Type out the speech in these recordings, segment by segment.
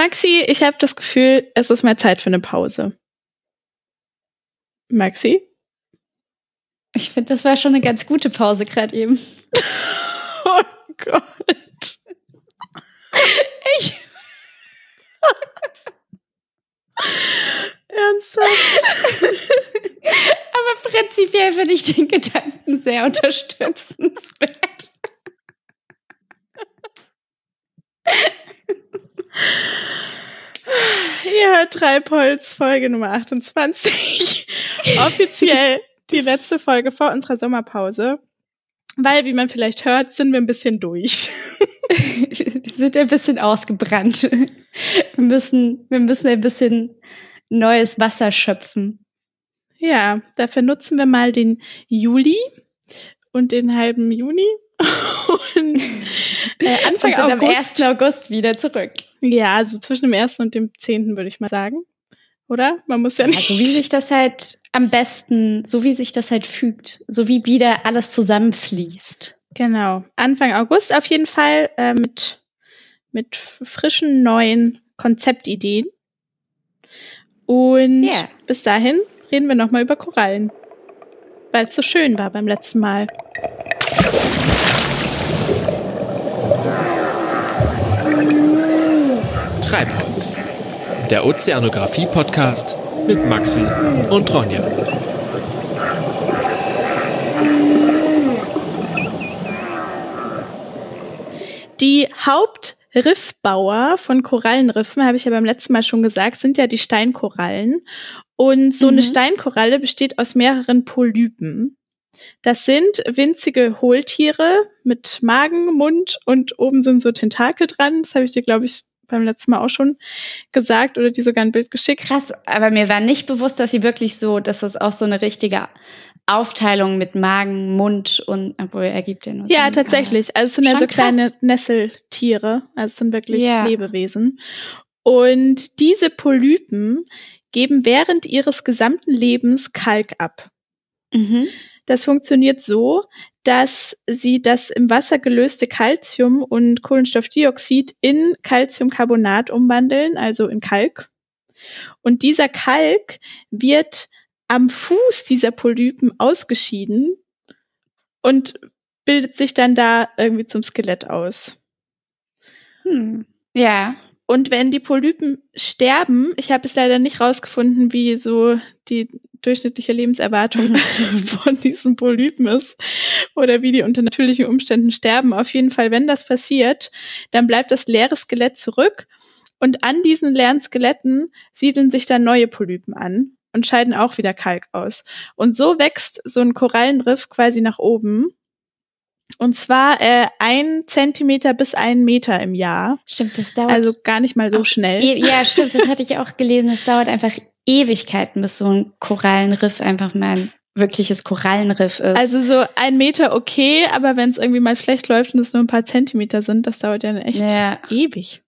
Maxi, ich habe das Gefühl, es ist mal Zeit für eine Pause. Maxi? Ich finde, das war schon eine ganz gute Pause gerade eben. oh Gott. Ich. Ernsthaft? Aber prinzipiell finde ich den Gedanken sehr unterstützenswert. Ihr hört Treibholz, Folge Nummer 28. Offiziell die letzte Folge vor unserer Sommerpause. Weil, wie man vielleicht hört, sind wir ein bisschen durch. wir sind ein bisschen ausgebrannt. Wir müssen, wir müssen ein bisschen neues Wasser schöpfen. Ja, dafür nutzen wir mal den Juli und den halben Juni und äh, Anfang und August. am 1. August wieder zurück. Ja, also zwischen dem 1. und dem 10. würde ich mal sagen. Oder? Man muss ja nicht. Also wie sich das halt am besten, so wie sich das halt fügt, so wie wieder alles zusammenfließt. Genau. Anfang August auf jeden Fall äh, mit, mit frischen neuen Konzeptideen. Und yeah. bis dahin reden wir nochmal über Korallen. Weil es so schön war beim letzten Mal. Treibholz, der Ozeanographie-Podcast mit Maxi und Ronja. Die Hauptriffbauer von Korallenriffen, habe ich ja beim letzten Mal schon gesagt, sind ja die Steinkorallen. Und so mhm. eine Steinkoralle besteht aus mehreren Polypen. Das sind winzige Hohltiere mit Magen, Mund und oben sind so Tentakel dran. Das habe ich dir, glaube ich, beim letzten Mal auch schon gesagt oder die sogar ein Bild geschickt. Krass, aber mir war nicht bewusst, dass sie wirklich so, dass das auch so eine richtige Aufteilung mit Magen, Mund und obwohl er gibt ja nur Ja, so tatsächlich. Also es sind ja so kleine Nesseltiere, also es sind wirklich ja. Lebewesen. Und diese Polypen geben während ihres gesamten Lebens Kalk ab. Mhm. Das funktioniert so, dass sie das im Wasser gelöste Calcium und Kohlenstoffdioxid in Calciumcarbonat umwandeln, also in Kalk. Und dieser Kalk wird am Fuß dieser Polypen ausgeschieden und bildet sich dann da irgendwie zum Skelett aus. Hm. Ja. Und wenn die Polypen sterben, ich habe es leider nicht rausgefunden, wie so die durchschnittliche Lebenserwartung von diesen Polypen ist oder wie die unter natürlichen Umständen sterben. Auf jeden Fall, wenn das passiert, dann bleibt das leere Skelett zurück und an diesen leeren Skeletten siedeln sich dann neue Polypen an und scheiden auch wieder Kalk aus. Und so wächst so ein Korallenriff quasi nach oben. Und zwar äh, ein Zentimeter bis ein Meter im Jahr. Stimmt, das dauert. Also gar nicht mal so schnell. E ja, stimmt, das hatte ich auch gelesen. Es dauert einfach Ewigkeiten, bis so ein Korallenriff einfach mal ein wirkliches Korallenriff ist. Also so ein Meter okay, aber wenn es irgendwie mal schlecht läuft und es nur ein paar Zentimeter sind, das dauert ja echt ja. ewig.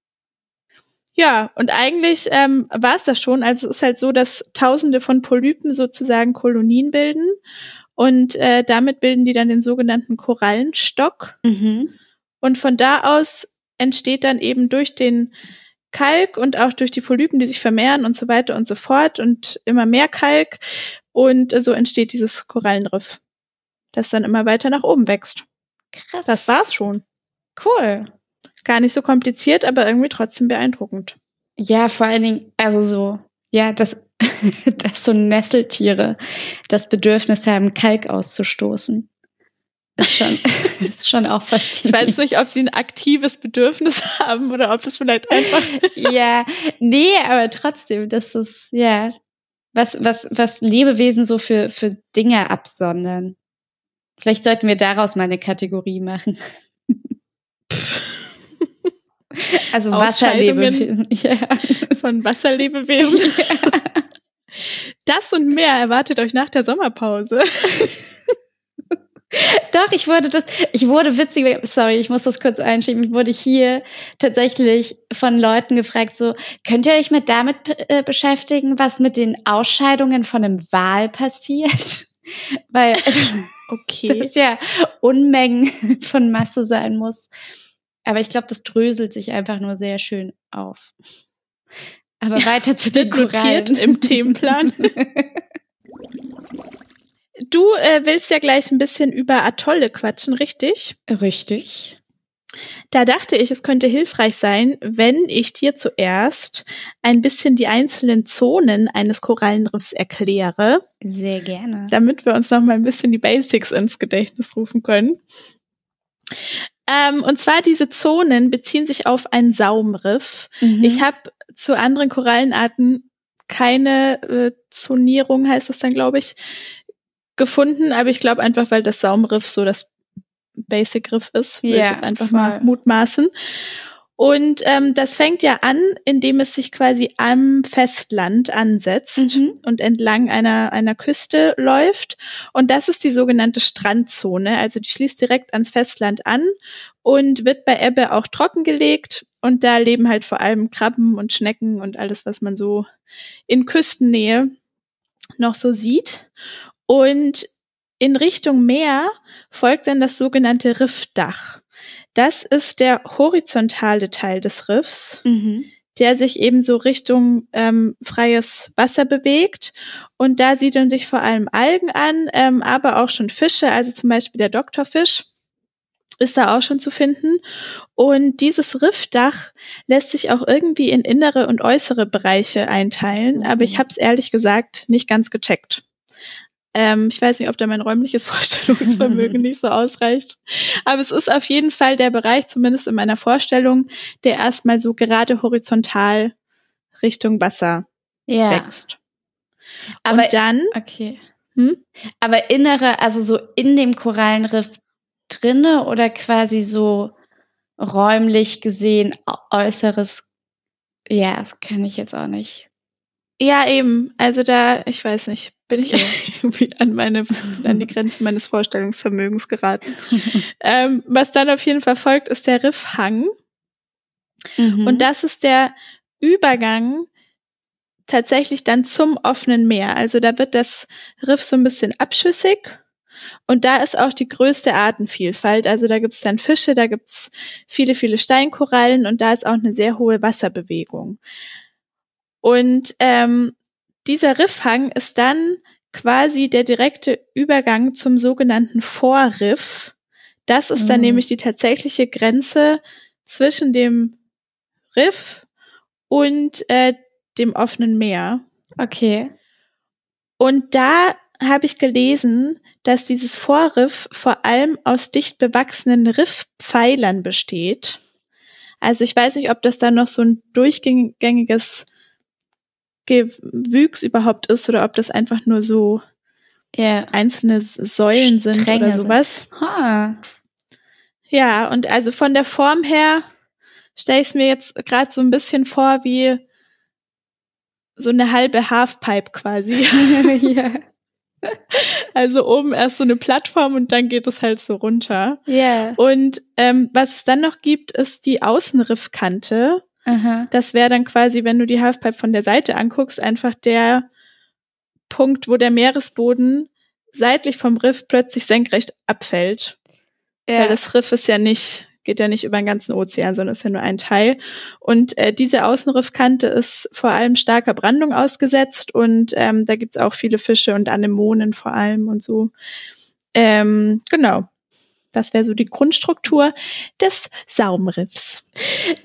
Ja, und eigentlich ähm, war es das schon. Also es ist halt so, dass Tausende von Polypen sozusagen Kolonien bilden und äh, damit bilden die dann den sogenannten Korallenstock. Mhm. Und von da aus entsteht dann eben durch den Kalk und auch durch die Polypen, die sich vermehren und so weiter und so fort und immer mehr Kalk. Und so entsteht dieses Korallenriff, das dann immer weiter nach oben wächst. Krass. Das war's schon. Cool. Gar nicht so kompliziert, aber irgendwie trotzdem beeindruckend. Ja, vor allen Dingen, also so, ja, dass, dass so Nesseltiere das Bedürfnis haben, Kalk auszustoßen. Ist schon, ist schon auch faszinierend. Ich weiß nicht, ob sie ein aktives Bedürfnis haben oder ob es vielleicht einfach. ja, nee, aber trotzdem, das ist, ja, was, was, was Lebewesen so für, für Dinge absondern. Vielleicht sollten wir daraus mal eine Kategorie machen. also Wasserlebewesen. Ja. Von Wasserlebewesen. Ja. Das und mehr erwartet euch nach der Sommerpause. Doch, ich wurde das, ich wurde witzig, sorry, ich muss das kurz einschieben, ich wurde hier tatsächlich von Leuten gefragt, so, könnt ihr euch mit damit äh, beschäftigen, was mit den Ausscheidungen von einem Wal passiert? Weil okay. das ja Unmengen von Masse sein muss. Aber ich glaube, das dröselt sich einfach nur sehr schön auf. Aber weiter zu den Korallen. im Themenplan. du äh, willst ja gleich ein bisschen über Atolle quatschen, richtig? Richtig. Da dachte ich, es könnte hilfreich sein, wenn ich dir zuerst ein bisschen die einzelnen Zonen eines Korallenriffs erkläre. Sehr gerne. Damit wir uns noch mal ein bisschen die Basics ins Gedächtnis rufen können. Ähm, und zwar diese Zonen beziehen sich auf ein Saumriff. Mhm. Ich habe zu anderen Korallenarten keine äh, Zonierung, heißt das dann, glaube ich, gefunden. Aber ich glaube einfach, weil das Saumriff so das Basic-Riff ist, würde ja, ich jetzt einfach voll. mal mutmaßen. Und ähm, das fängt ja an, indem es sich quasi am Festland ansetzt mhm. und entlang einer, einer Küste läuft. Und das ist die sogenannte Strandzone. Also die schließt direkt ans Festland an und wird bei Ebbe auch trockengelegt. Und da leben halt vor allem Krabben und Schnecken und alles, was man so in Küstennähe noch so sieht. Und in Richtung Meer folgt dann das sogenannte Riffdach. Das ist der horizontale Teil des Riffs, mhm. der sich eben so Richtung ähm, freies Wasser bewegt. Und da siedeln sich vor allem Algen an, ähm, aber auch schon Fische, also zum Beispiel der Doktorfisch ist da auch schon zu finden. Und dieses Riffdach lässt sich auch irgendwie in innere und äußere Bereiche einteilen, mhm. aber ich habe es ehrlich gesagt nicht ganz gecheckt. Ähm, ich weiß nicht, ob da mein räumliches Vorstellungsvermögen nicht so ausreicht. Aber es ist auf jeden Fall der Bereich, zumindest in meiner Vorstellung, der erstmal so gerade horizontal Richtung Wasser ja. wächst. Aber Und dann. Okay. Hm? Aber innere, also so in dem Korallenriff drinne oder quasi so räumlich gesehen äußeres, ja, das kann ich jetzt auch nicht. Ja, eben. Also da, ich weiß nicht, bin ich irgendwie an meine, an die Grenzen meines Vorstellungsvermögens geraten. ähm, was dann auf jeden Fall folgt, ist der Riffhang. Mhm. Und das ist der Übergang tatsächlich dann zum offenen Meer. Also da wird das Riff so ein bisschen abschüssig. Und da ist auch die größte Artenvielfalt. Also da gibt es dann Fische, da gibt es viele, viele Steinkorallen und da ist auch eine sehr hohe Wasserbewegung. Und ähm, dieser Riffhang ist dann quasi der direkte Übergang zum sogenannten Vorriff. Das ist dann mhm. nämlich die tatsächliche Grenze zwischen dem Riff und äh, dem offenen Meer. Okay. Und da habe ich gelesen, dass dieses Vorriff vor allem aus dicht bewachsenen Rifffeilern besteht. Also ich weiß nicht, ob das dann noch so ein durchgängiges Gewüchs überhaupt ist oder ob das einfach nur so yeah. einzelne Säulen Stränge sind oder sowas. Ha. Ja, und also von der Form her stelle ich es mir jetzt gerade so ein bisschen vor wie so eine halbe Halfpipe quasi. ja. Also oben erst so eine Plattform und dann geht es halt so runter. Ja. Yeah. Und ähm, was es dann noch gibt, ist die Außenriffkante. Aha. Das wäre dann quasi, wenn du die Halfpipe von der Seite anguckst, einfach der Punkt, wo der Meeresboden seitlich vom Riff plötzlich senkrecht abfällt. Ja. Weil das Riff ist ja nicht, geht ja nicht über den ganzen Ozean, sondern ist ja nur ein Teil. Und äh, diese Außenriffkante ist vor allem starker Brandung ausgesetzt und ähm, da gibt's auch viele Fische und Anemonen vor allem und so. Ähm, genau. Das wäre so die Grundstruktur des Saumriffs.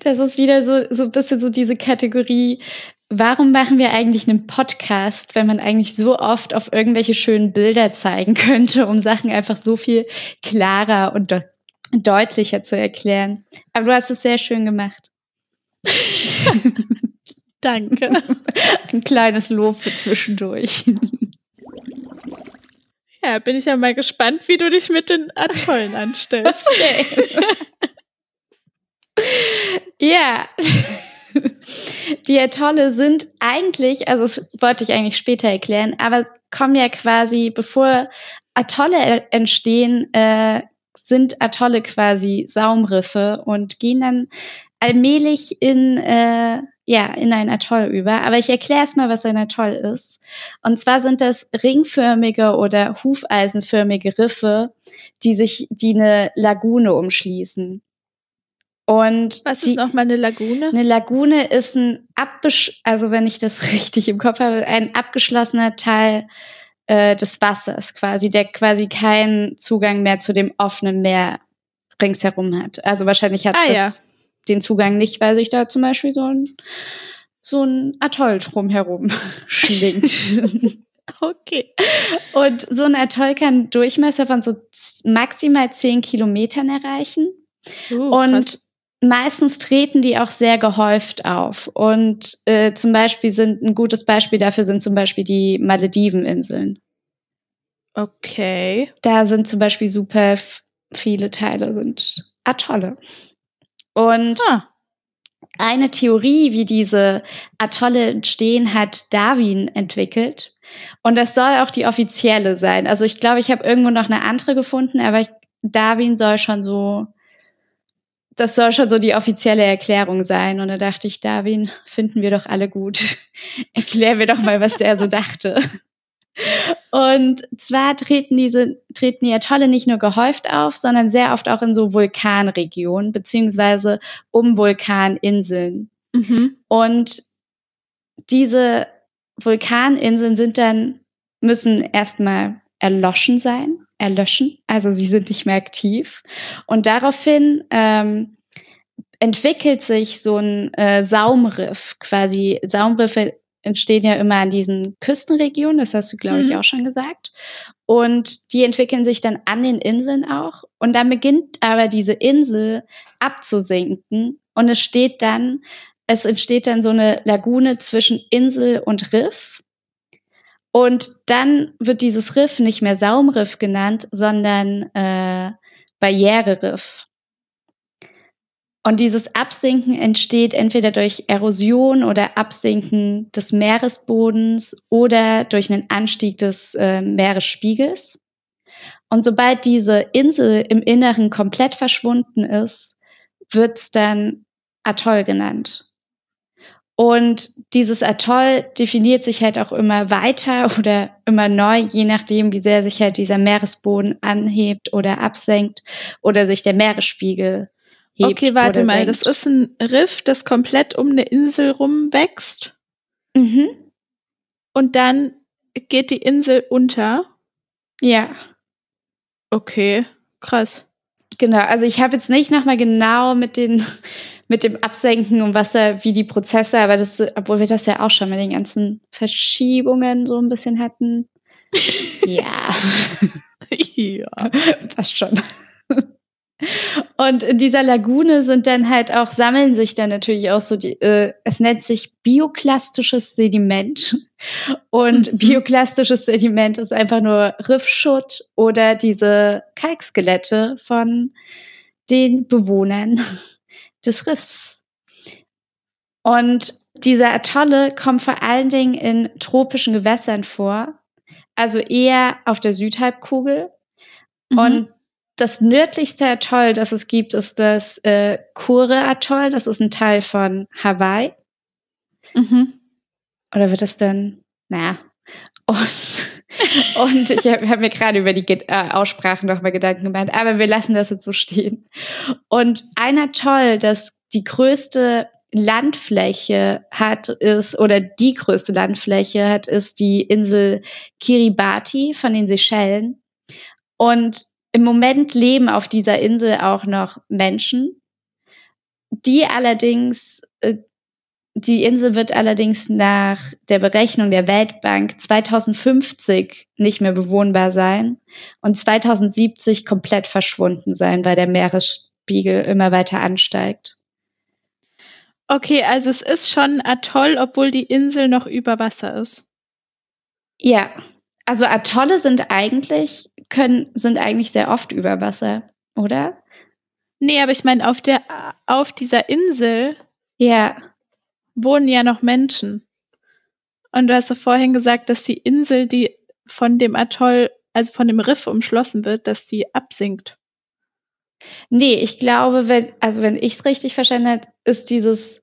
Das ist wieder so, so ein bisschen so diese Kategorie. Warum machen wir eigentlich einen Podcast, wenn man eigentlich so oft auf irgendwelche schönen Bilder zeigen könnte, um Sachen einfach so viel klarer und deutlicher zu erklären? Aber du hast es sehr schön gemacht. Danke. Ein kleines Lob für zwischendurch. Ja, bin ich ja mal gespannt, wie du dich mit den Atollen anstellst. Ja. Die Atolle sind eigentlich, also das wollte ich eigentlich später erklären, aber kommen ja quasi, bevor Atolle entstehen, äh, sind Atolle quasi Saumriffe und gehen dann allmählich in, äh, ja, in ein Atoll über. Aber ich erkläre erstmal, was ein Atoll ist. Und zwar sind das ringförmige oder hufeisenförmige Riffe, die sich, die eine Lagune umschließen. Und was ist nochmal eine Lagune? Eine Lagune ist ein abgesch also wenn ich das richtig im Kopf habe, ein abgeschlossener Teil äh, des Wassers quasi, der quasi keinen Zugang mehr zu dem offenen Meer ringsherum hat. Also wahrscheinlich hat ah, das ja. den Zugang nicht, weil sich da zum Beispiel so ein so ein Atoll drumherum schlingt. okay. Und so ein Atoll kann Durchmesser von so maximal zehn Kilometern erreichen. Uh, und. Meistens treten die auch sehr gehäuft auf. Und äh, zum Beispiel sind ein gutes Beispiel dafür sind zum Beispiel die Malediveninseln. Okay. Da sind zum Beispiel super viele Teile sind Atolle. Und ah. eine Theorie, wie diese Atolle entstehen, hat Darwin entwickelt. Und das soll auch die offizielle sein. Also ich glaube, ich habe irgendwo noch eine andere gefunden, aber ich, Darwin soll schon so, das soll schon so die offizielle Erklärung sein. Und da dachte ich, Darwin, finden wir doch alle gut. Erklär mir doch mal, was der so dachte. Und zwar treten diese, treten die Atolle nicht nur gehäuft auf, sondern sehr oft auch in so Vulkanregionen, beziehungsweise um Vulkaninseln. Mhm. Und diese Vulkaninseln sind dann, müssen erstmal erloschen sein, erlöschen, also sie sind nicht mehr aktiv. Und daraufhin ähm, entwickelt sich so ein äh, Saumriff, quasi Saumriffe entstehen ja immer an diesen Küstenregionen, das hast du, glaube ich, mhm. auch schon gesagt. Und die entwickeln sich dann an den Inseln auch. Und dann beginnt aber diese Insel abzusinken und es steht dann, es entsteht dann so eine Lagune zwischen Insel und Riff. Und dann wird dieses Riff nicht mehr Saumriff genannt, sondern äh, Barriereriff. Und dieses Absinken entsteht entweder durch Erosion oder Absinken des Meeresbodens oder durch einen Anstieg des äh, Meeresspiegels. Und sobald diese Insel im Inneren komplett verschwunden ist, wird es dann Atoll genannt. Und dieses Atoll definiert sich halt auch immer weiter oder immer neu, je nachdem, wie sehr sich halt dieser Meeresboden anhebt oder absenkt oder sich der Meeresspiegel hebt. Okay, warte mal, senkt. das ist ein Riff, das komplett um eine Insel rumwächst. Mhm. Und dann geht die Insel unter. Ja. Okay, krass. Genau, also ich habe jetzt nicht nochmal genau mit den mit dem Absenken und Wasser, wie die Prozesse, aber das, obwohl wir das ja auch schon mit den ganzen Verschiebungen so ein bisschen hatten. ja. ja. Passt schon. Und in dieser Lagune sind dann halt auch, sammeln sich dann natürlich auch so die, äh, es nennt sich bioklastisches Sediment. Und mhm. bioklastisches Sediment ist einfach nur Riffschutt oder diese Kalkskelette von den Bewohnern des Riffs. Und diese Atolle kommen vor allen Dingen in tropischen Gewässern vor, also eher auf der Südhalbkugel. Mhm. Und das nördlichste Atoll, das es gibt, ist das äh, Kure-Atoll. Das ist ein Teil von Hawaii. Mhm. Oder wird es denn? Naja. Und, und ich habe hab mir gerade über die äh, Aussprache nochmal Gedanken gemacht, aber wir lassen das jetzt so stehen. Und ein Atoll, das die größte Landfläche hat, ist, oder die größte Landfläche hat, ist die Insel Kiribati von den Seychellen. Und im Moment leben auf dieser Insel auch noch Menschen, die allerdings, äh, die Insel wird allerdings nach der Berechnung der Weltbank 2050 nicht mehr bewohnbar sein und 2070 komplett verschwunden sein, weil der Meeresspiegel immer weiter ansteigt. Okay, also es ist schon Atoll, obwohl die Insel noch über Wasser ist. Ja, also Atolle sind eigentlich, können, sind eigentlich sehr oft über Wasser, oder? Nee, aber ich meine, auf der, auf dieser Insel ja. Wohnen ja noch Menschen. Und du hast ja vorhin gesagt, dass die Insel, die von dem Atoll, also von dem Riff umschlossen wird, dass die absinkt. Nee, ich glaube, wenn, also wenn ich es richtig verstanden habe, ist dieses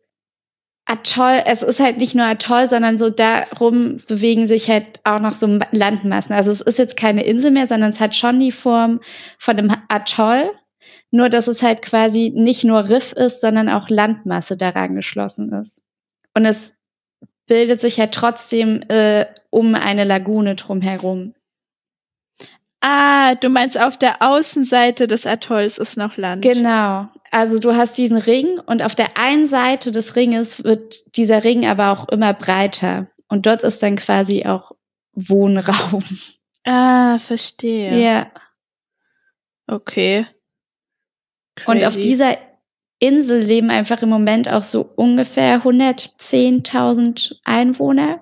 Atoll, es ist halt nicht nur Atoll, sondern so darum bewegen sich halt auch noch so Landmassen. Also es ist jetzt keine Insel mehr, sondern es hat schon die Form von einem Atoll Nur, dass es halt quasi nicht nur Riff ist, sondern auch Landmasse daran geschlossen ist. Und es bildet sich halt trotzdem äh, um eine Lagune drumherum. Ah, du meinst auf der Außenseite des Atolls ist noch Land. Genau. Also du hast diesen Ring und auf der einen Seite des Ringes wird dieser Ring aber auch immer breiter. Und dort ist dann quasi auch Wohnraum. Ah, verstehe. Ja. Okay. Crazy. Und auf dieser Insel leben einfach im Moment auch so ungefähr 110.000 Einwohner.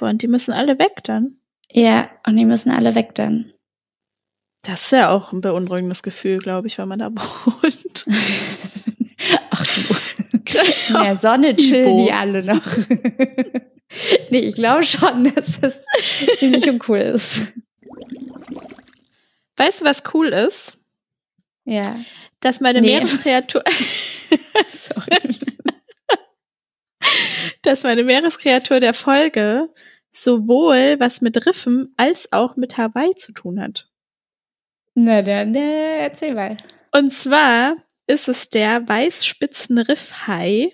Und die müssen alle weg dann? Ja, und die müssen alle weg dann. Das ist ja auch ein beunruhigendes Gefühl, glaube ich, wenn man da wohnt. Ach du. In der Sonne chillen die alle noch. nee, ich glaube schon, dass das ziemlich uncool ist. Weißt du, was cool ist? Ja. Dass meine nee. Meereskreatur. Sorry. dass meine Meereskreatur der Folge sowohl was mit Riffen als auch mit Hawaii zu tun hat. Na dann, äh, erzähl mal. Und zwar ist es der Weißspitzenriffhai.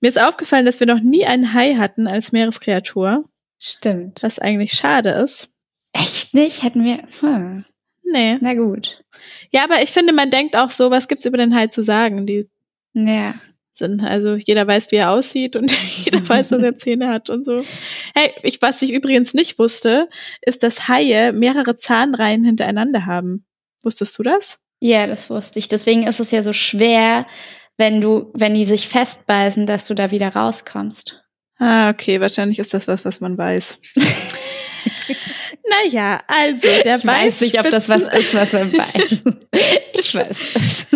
Mir ist aufgefallen, dass wir noch nie einen Hai hatten als Meereskreatur. Stimmt. Was eigentlich schade ist. Echt nicht? Hätten wir. Hm. Nee. Na gut. Ja, aber ich finde, man denkt auch so, was gibt's über den Hai zu sagen? Die ja. sind, also jeder weiß, wie er aussieht und jeder weiß, dass er Zähne hat und so. Hey, ich, was ich übrigens nicht wusste, ist, dass Haie mehrere Zahnreihen hintereinander haben. Wusstest du das? Ja, das wusste ich. Deswegen ist es ja so schwer, wenn du, wenn die sich festbeißen, dass du da wieder rauskommst. Ah, okay, wahrscheinlich ist das was, was man weiß. naja, also der ich weiß nicht, ob das was ist, was man weiß. ich weiß das.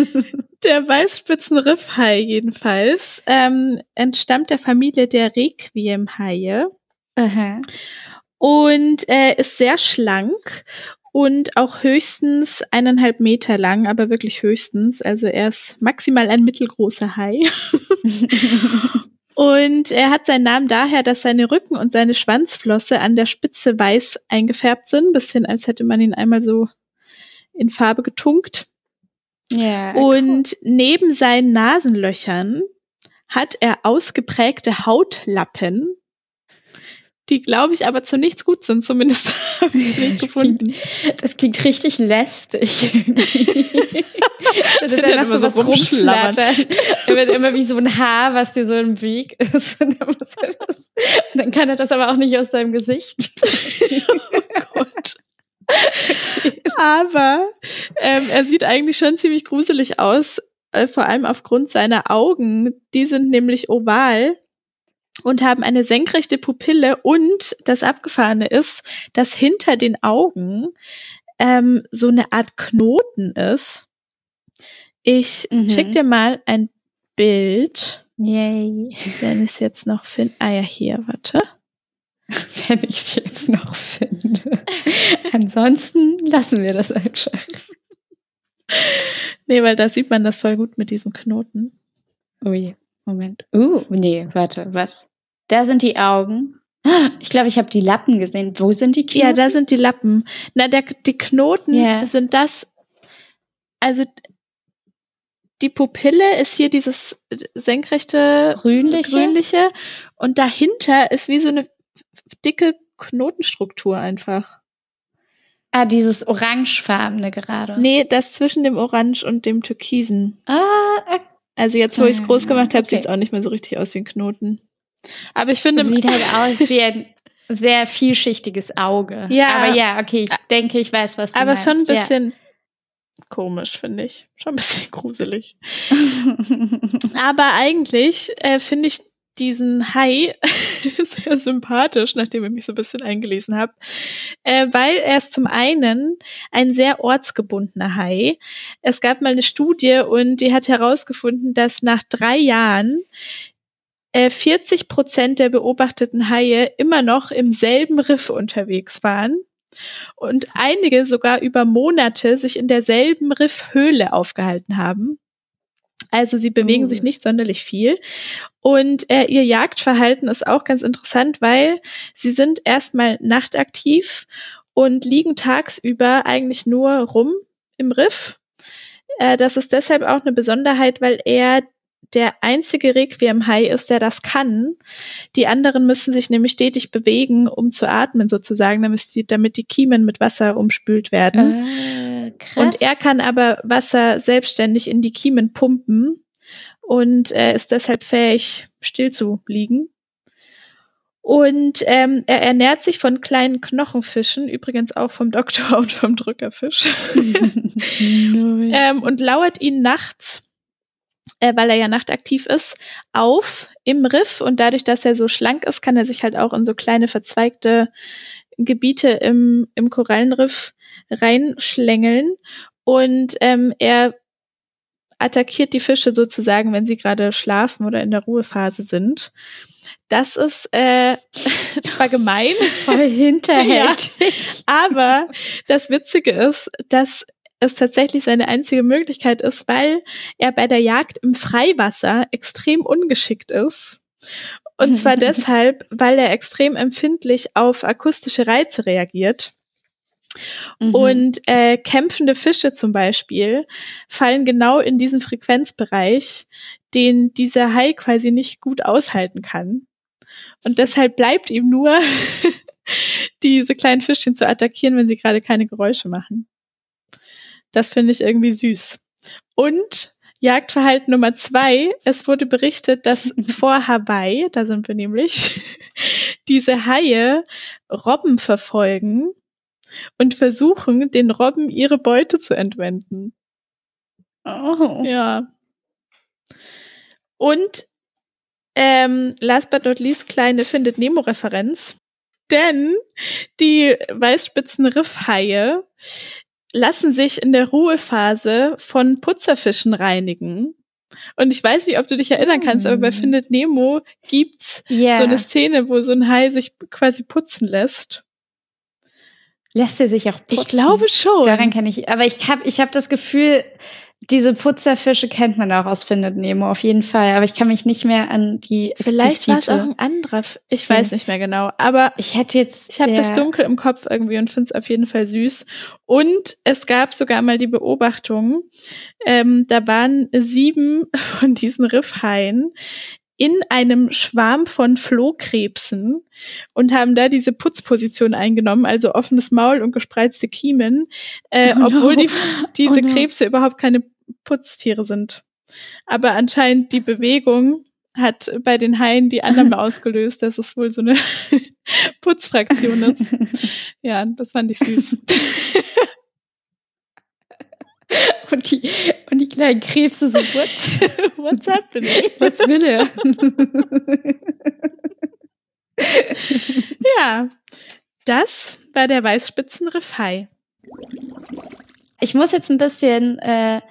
Der Weißspitzenriffhai jedenfalls ähm, entstammt der Familie der Requiemhaie. Aha. Und äh, ist sehr schlank und auch höchstens eineinhalb Meter lang, aber wirklich höchstens. Also er ist maximal ein mittelgroßer Hai. und er hat seinen Namen daher, dass seine Rücken und seine Schwanzflosse an der Spitze weiß eingefärbt sind, bisschen als hätte man ihn einmal so in Farbe getunkt. Ja. Und cool. neben seinen Nasenlöchern hat er ausgeprägte Hautlappen, die, glaube ich, aber zu nichts gut sind. Zumindest habe ich es nicht gefunden. Das klingt richtig lästig. dann hast du was so rumflattert. Er wird immer wie so ein Haar, was dir so im Weg ist. Und dann, das, und dann kann er das aber auch nicht aus seinem Gesicht. oh Gott. aber ähm, er sieht eigentlich schon ziemlich gruselig aus, äh, vor allem aufgrund seiner Augen. Die sind nämlich oval und haben eine senkrechte Pupille und das Abgefahrene ist, dass hinter den Augen ähm, so eine Art Knoten ist. Ich mhm. schick dir mal ein Bild. Yay. Wenn ich es jetzt noch finde. Ah ja, hier, warte. Wenn ich es jetzt noch finde. Ansonsten lassen wir das einfach. Nee, weil da sieht man das voll gut mit diesem Knoten. Ui. Moment. Uh, nee, warte, was? Da sind die Augen. Ich glaube, ich habe die Lappen gesehen. Wo sind die Knoten? Ja, da sind die Lappen. Na, der, die Knoten yeah. sind das. Also die Pupille ist hier dieses senkrechte grünliche. grünliche und dahinter ist wie so eine dicke Knotenstruktur einfach. Ah, dieses orangefarbene gerade. Nee, das zwischen dem Orange und dem Türkisen. Ah, okay. Also jetzt, wo ich es groß gemacht habe, okay. sieht es auch nicht mehr so richtig aus wie ein Knoten. Aber ich finde. Sieht halt aus wie ein sehr vielschichtiges Auge. Ja. Aber ja, okay, ich denke, ich weiß, was du Aber meinst. schon ein bisschen ja. komisch, finde ich. Schon ein bisschen gruselig. Aber eigentlich äh, finde ich diesen Hai sehr sympathisch, nachdem ich mich so ein bisschen eingelesen habe, äh, weil er ist zum einen ein sehr ortsgebundener Hai. Es gab mal eine Studie und die hat herausgefunden, dass nach drei Jahren äh, 40 Prozent der beobachteten Haie immer noch im selben Riff unterwegs waren und einige sogar über Monate sich in derselben Riffhöhle aufgehalten haben. Also sie bewegen uh. sich nicht sonderlich viel. Und äh, ihr Jagdverhalten ist auch ganz interessant, weil sie sind erstmal nachtaktiv und liegen tagsüber eigentlich nur rum im Riff. Äh, das ist deshalb auch eine Besonderheit, weil er der einzige Requiem-Hai ist, der das kann. Die anderen müssen sich nämlich stetig bewegen, um zu atmen sozusagen, damit die, damit die Kiemen mit Wasser umspült werden. Äh, und er kann aber Wasser selbstständig in die Kiemen pumpen und äh, ist deshalb fähig, still zu liegen. Und ähm, er ernährt sich von kleinen Knochenfischen, übrigens auch vom Doktor und vom Drückerfisch. ähm, und lauert ihn nachts äh, weil er ja nachtaktiv ist, auf im Riff und dadurch, dass er so schlank ist, kann er sich halt auch in so kleine verzweigte Gebiete im, im Korallenriff reinschlängeln und ähm, er attackiert die Fische sozusagen, wenn sie gerade schlafen oder in der Ruhephase sind. Das ist äh, zwar gemein, voll hinterhältig, ja, aber das Witzige ist, dass es tatsächlich seine einzige Möglichkeit ist, weil er bei der Jagd im Freiwasser extrem ungeschickt ist. Und zwar deshalb, weil er extrem empfindlich auf akustische Reize reagiert. Mhm. Und äh, kämpfende Fische zum Beispiel fallen genau in diesen Frequenzbereich, den dieser Hai quasi nicht gut aushalten kann. Und deshalb bleibt ihm nur, diese kleinen Fischchen zu attackieren, wenn sie gerade keine Geräusche machen. Das finde ich irgendwie süß. Und Jagdverhalten Nummer zwei. Es wurde berichtet, dass vor Hawaii, da sind wir nämlich, diese Haie Robben verfolgen und versuchen, den Robben ihre Beute zu entwenden. Oh. Ja. Und ähm, last but not least, kleine Findet Nemo-Referenz. Denn die Weißspitzenriffhaie lassen sich in der Ruhephase von Putzerfischen reinigen. Und ich weiß nicht, ob du dich erinnern kannst, aber bei hm. Findet Nemo gibt's yeah. so eine Szene, wo so ein Hai sich quasi putzen lässt. Lässt er sich auch putzen? Ich glaube schon. Daran kann ich, aber ich habe ich hab das Gefühl, diese Putzerfische kennt man auch aus Findet Nemo auf jeden Fall, aber ich kann mich nicht mehr an die. Vielleicht war es auch ein anderer. Ich Film. weiß nicht mehr genau, aber ich hätte jetzt. Ich habe das dunkel im Kopf irgendwie und finde es auf jeden Fall süß. Und es gab sogar mal die Beobachtung, ähm, da waren sieben von diesen Riffhaien in einem Schwarm von Flohkrebsen und haben da diese Putzposition eingenommen, also offenes Maul und gespreizte Kiemen, äh, oh no. obwohl die, diese oh no. Krebse überhaupt keine Putztiere sind. Aber anscheinend die Bewegung hat bei den Haien die anderen ausgelöst, dass es wohl so eine Putzfraktion ist. Ja, das fand ich süß. Und die, und die kleinen Krebse so, what? What's happening? Was will er? ja, das war der Weißspitzenriffhai. Ich muss jetzt ein bisschen äh,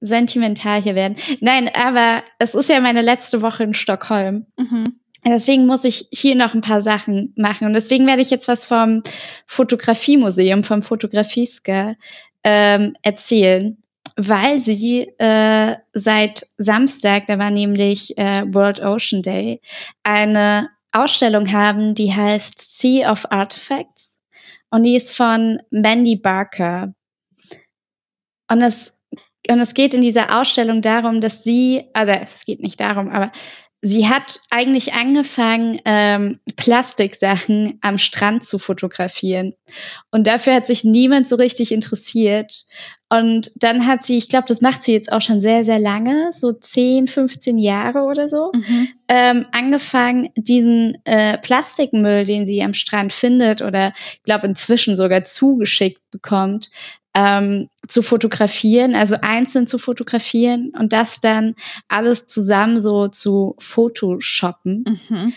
sentimental hier werden. Nein, aber es ist ja meine letzte Woche in Stockholm. Mhm. Deswegen muss ich hier noch ein paar Sachen machen. Und deswegen werde ich jetzt was vom Fotografiemuseum, vom Fotografieska ähm, erzählen, weil sie äh, seit Samstag, da war nämlich äh, World Ocean Day, eine Ausstellung haben, die heißt Sea of Artifacts und die ist von Mandy Barker. Und es, und es geht in dieser Ausstellung darum, dass sie, also es geht nicht darum, aber sie hat eigentlich angefangen, ähm, Plastiksachen am Strand zu fotografieren. Und dafür hat sich niemand so richtig interessiert. Und dann hat sie, ich glaube, das macht sie jetzt auch schon sehr, sehr lange, so 10, 15 Jahre oder so, mhm. ähm, angefangen, diesen äh, Plastikmüll, den sie am Strand findet oder ich glaube inzwischen sogar zugeschickt bekommt, ähm, zu fotografieren, also einzeln zu fotografieren und das dann alles zusammen so zu Photoshoppen. Mhm.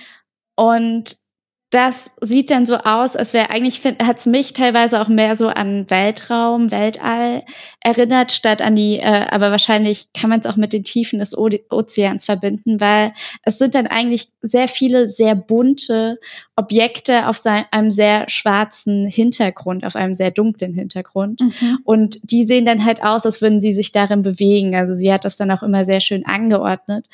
Und das sieht dann so aus, als wäre eigentlich, hat es mich teilweise auch mehr so an Weltraum, Weltall erinnert, statt an die, äh, aber wahrscheinlich kann man es auch mit den Tiefen des o Ozeans verbinden, weil es sind dann eigentlich sehr viele sehr bunte Objekte auf einem sehr schwarzen Hintergrund, auf einem sehr dunklen Hintergrund. Mhm. Und die sehen dann halt aus, als würden sie sich darin bewegen. Also sie hat das dann auch immer sehr schön angeordnet.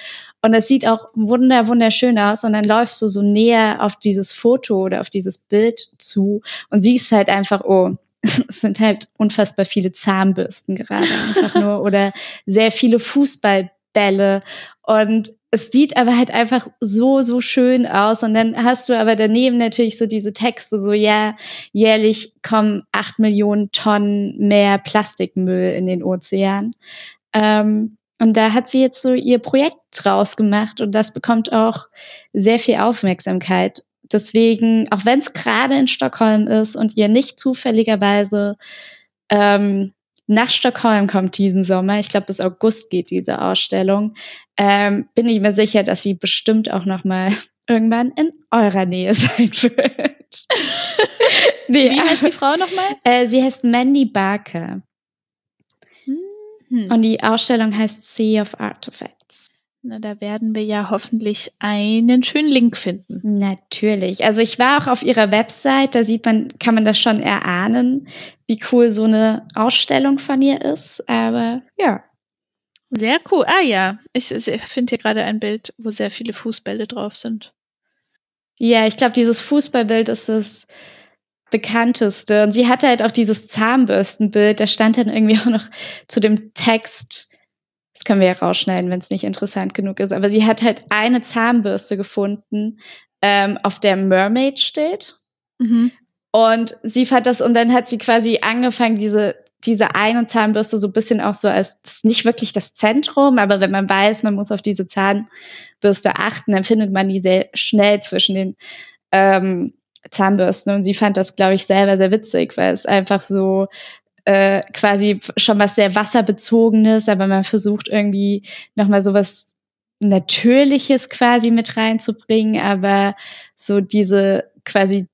Und es sieht auch wunder, wunderschön aus. Und dann läufst du so näher auf dieses Foto oder auf dieses Bild zu und siehst halt einfach, oh, es sind halt unfassbar viele Zahnbürsten gerade einfach nur oder sehr viele Fußballbälle und es sieht aber halt einfach so, so schön aus. Und dann hast du aber daneben natürlich so diese Texte, so ja, jährlich kommen acht Millionen Tonnen mehr Plastikmüll in den Ozean. Ähm, und da hat sie jetzt so ihr Projekt draus gemacht und das bekommt auch sehr viel Aufmerksamkeit. Deswegen, auch wenn es gerade in Stockholm ist und ihr nicht zufälligerweise ähm, nach Stockholm kommt diesen Sommer, ich glaube bis August geht diese Ausstellung, ähm, bin ich mir sicher, dass sie bestimmt auch noch mal irgendwann in eurer Nähe sein wird. nee, Wie heißt die Frau nochmal? Äh, sie heißt Mandy Barker. Hm. Und die Ausstellung heißt Sea of Artifacts. Na, da werden wir ja hoffentlich einen schönen Link finden. Natürlich. Also ich war auch auf ihrer Website, da sieht man, kann man das schon erahnen, wie cool so eine Ausstellung von ihr ist. Aber ja. Sehr cool. Ah ja, ich, ich finde hier gerade ein Bild, wo sehr viele Fußbälle drauf sind. Ja, ich glaube, dieses Fußballbild ist das bekannteste. Und sie hatte halt auch dieses Zahnbürstenbild, da stand dann irgendwie auch noch zu dem Text, das können wir ja rausschneiden, wenn es nicht interessant genug ist, aber sie hat halt eine Zahnbürste gefunden, ähm, auf der Mermaid steht. Mhm. Und sie fand das, und dann hat sie quasi angefangen, diese, diese eine Zahnbürste so ein bisschen auch so als nicht wirklich das Zentrum, aber wenn man weiß, man muss auf diese Zahnbürste achten, dann findet man die sehr schnell zwischen den ähm, Zahnbürsten. Und sie fand das, glaube ich, selber sehr witzig, weil es einfach so äh, quasi schon was sehr wasserbezogenes, aber man versucht irgendwie nochmal sowas Natürliches quasi mit reinzubringen, aber so diese quasi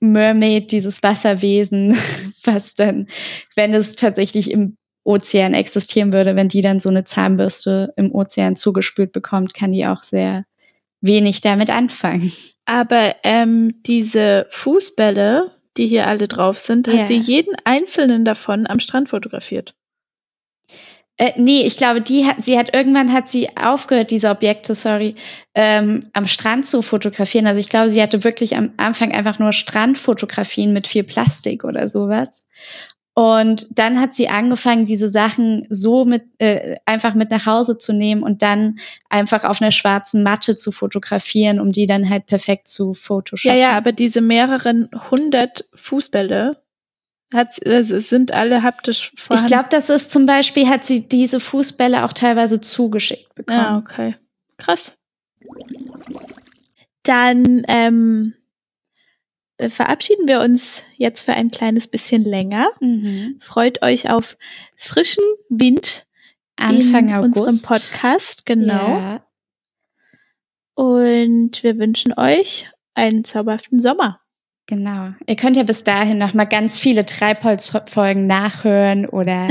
Mermaid, dieses Wasserwesen, was dann, wenn es tatsächlich im Ozean existieren würde, wenn die dann so eine Zahnbürste im Ozean zugespült bekommt, kann die auch sehr wenig damit anfangen. Aber ähm, diese Fußbälle, die hier alle drauf sind, hat sie jeden einzelnen davon am Strand fotografiert. Äh, nee, ich glaube, die hat, sie hat irgendwann hat sie aufgehört, diese Objekte, sorry, ähm, am Strand zu fotografieren. Also ich glaube, sie hatte wirklich am Anfang einfach nur Strandfotografien mit viel Plastik oder sowas. Und dann hat sie angefangen, diese Sachen so mit äh, einfach mit nach Hause zu nehmen und dann einfach auf einer schwarzen Matte zu fotografieren, um die dann halt perfekt zu photoshoppen. Ja, ja, aber diese mehreren hundert Fußbälle hat also sind alle haptisch vorhanden. Ich glaube, das ist zum Beispiel hat sie diese Fußbälle auch teilweise zugeschickt bekommen. Ah, okay, krass. Dann ähm, äh, verabschieden wir uns jetzt für ein kleines bisschen länger. Mhm. Freut euch auf frischen Wind Anfang in August. unserem Podcast, genau. Ja. Und wir wünschen euch einen zauberhaften Sommer. Genau. Ihr könnt ja bis dahin noch mal ganz viele Treibholz-Folgen nachhören oder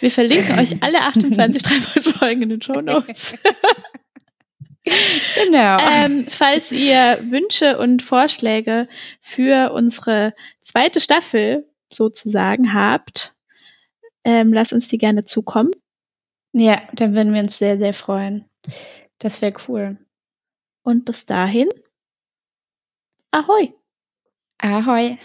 wir verlinken euch alle 28 Treibholz-Folgen in den Show Notes. genau. Ähm, falls ihr Wünsche und Vorschläge für unsere zweite Staffel sozusagen habt, ähm, lasst uns die gerne zukommen. Ja, dann würden wir uns sehr, sehr freuen. Das wäre cool. Und bis dahin, ahoi. Ahoi.